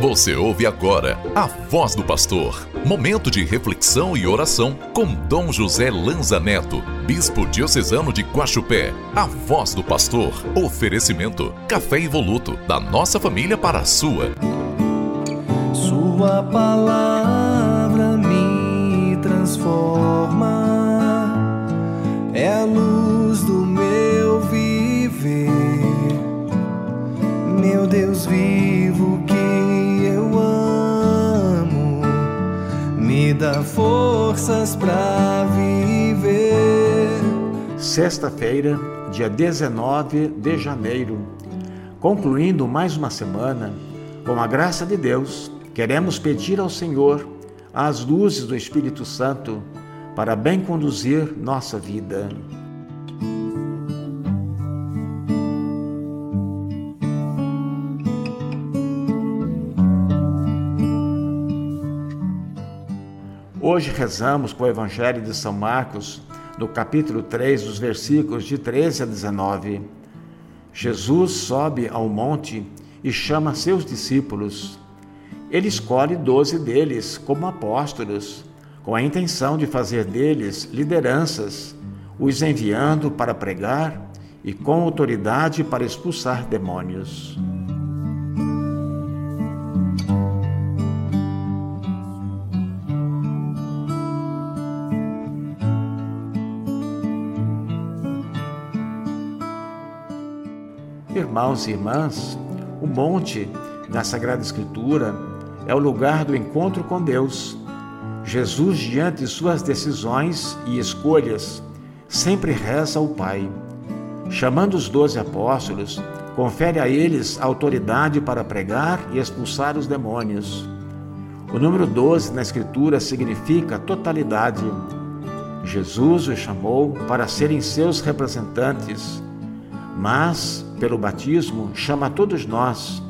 Você ouve agora a voz do pastor. Momento de reflexão e oração com Dom José Lanza Neto, bispo diocesano de Guaxupé. A voz do pastor. Oferecimento: café evoluto da nossa família para a sua. Sua palavra me transforma. É a luz forças para viver. Sexta-feira, dia 19 de janeiro, concluindo mais uma semana, com a graça de Deus, queremos pedir ao Senhor as luzes do Espírito Santo para bem conduzir nossa vida. Hoje rezamos com o Evangelho de São Marcos, no capítulo 3, dos versículos de 13 a 19. Jesus sobe ao monte e chama seus discípulos. Ele escolhe doze deles como apóstolos, com a intenção de fazer deles lideranças, os enviando para pregar e com autoridade para expulsar demônios. Irmãos e irmãs, o monte na Sagrada Escritura é o lugar do encontro com Deus. Jesus, diante de suas decisões e escolhas, sempre reza ao Pai. Chamando os doze apóstolos, confere a eles autoridade para pregar e expulsar os demônios. O número 12 na Escritura significa totalidade. Jesus os chamou para serem seus representantes mas, pelo batismo, chama todos nós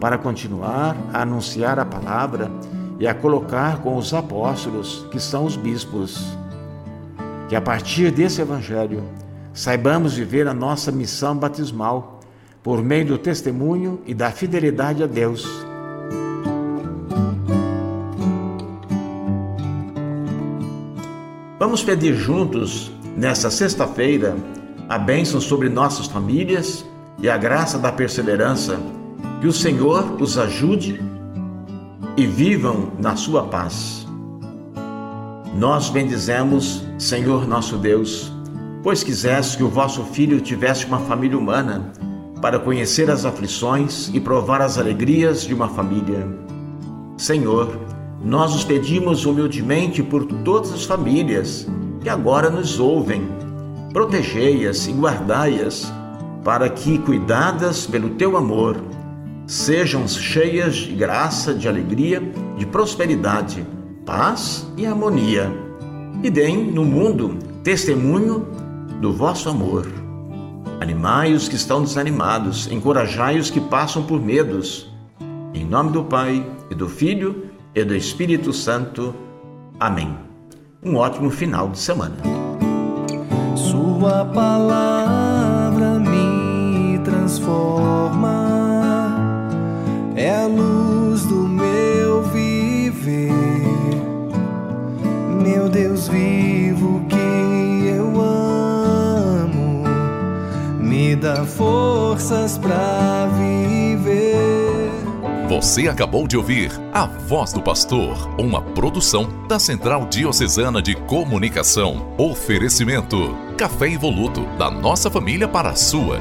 para continuar a anunciar a palavra e a colocar com os apóstolos, que são os bispos. Que a partir desse evangelho saibamos viver a nossa missão batismal por meio do testemunho e da fidelidade a Deus. Vamos pedir juntos, nesta sexta-feira, a bênção sobre nossas famílias e a graça da perseverança. Que o Senhor os ajude e vivam na sua paz. Nós bendizemos, Senhor nosso Deus, pois quiseste que o vosso filho tivesse uma família humana para conhecer as aflições e provar as alegrias de uma família. Senhor, nós os pedimos humildemente por todas as famílias que agora nos ouvem protegei-as e guardai-as, para que, cuidadas pelo teu amor, sejam cheias de graça, de alegria, de prosperidade, paz e harmonia, e deem no mundo testemunho do vosso amor. Animai os que estão desanimados, encorajai os que passam por medos. Em nome do Pai, e do Filho, e do Espírito Santo. Amém. Um ótimo final de semana. Sua palavra Meu Deus vivo que eu amo, me dá forças para viver. Você acabou de ouvir A Voz do Pastor, uma produção da Central Diocesana de Comunicação. Oferecimento Café Evoluto, da nossa família para a sua.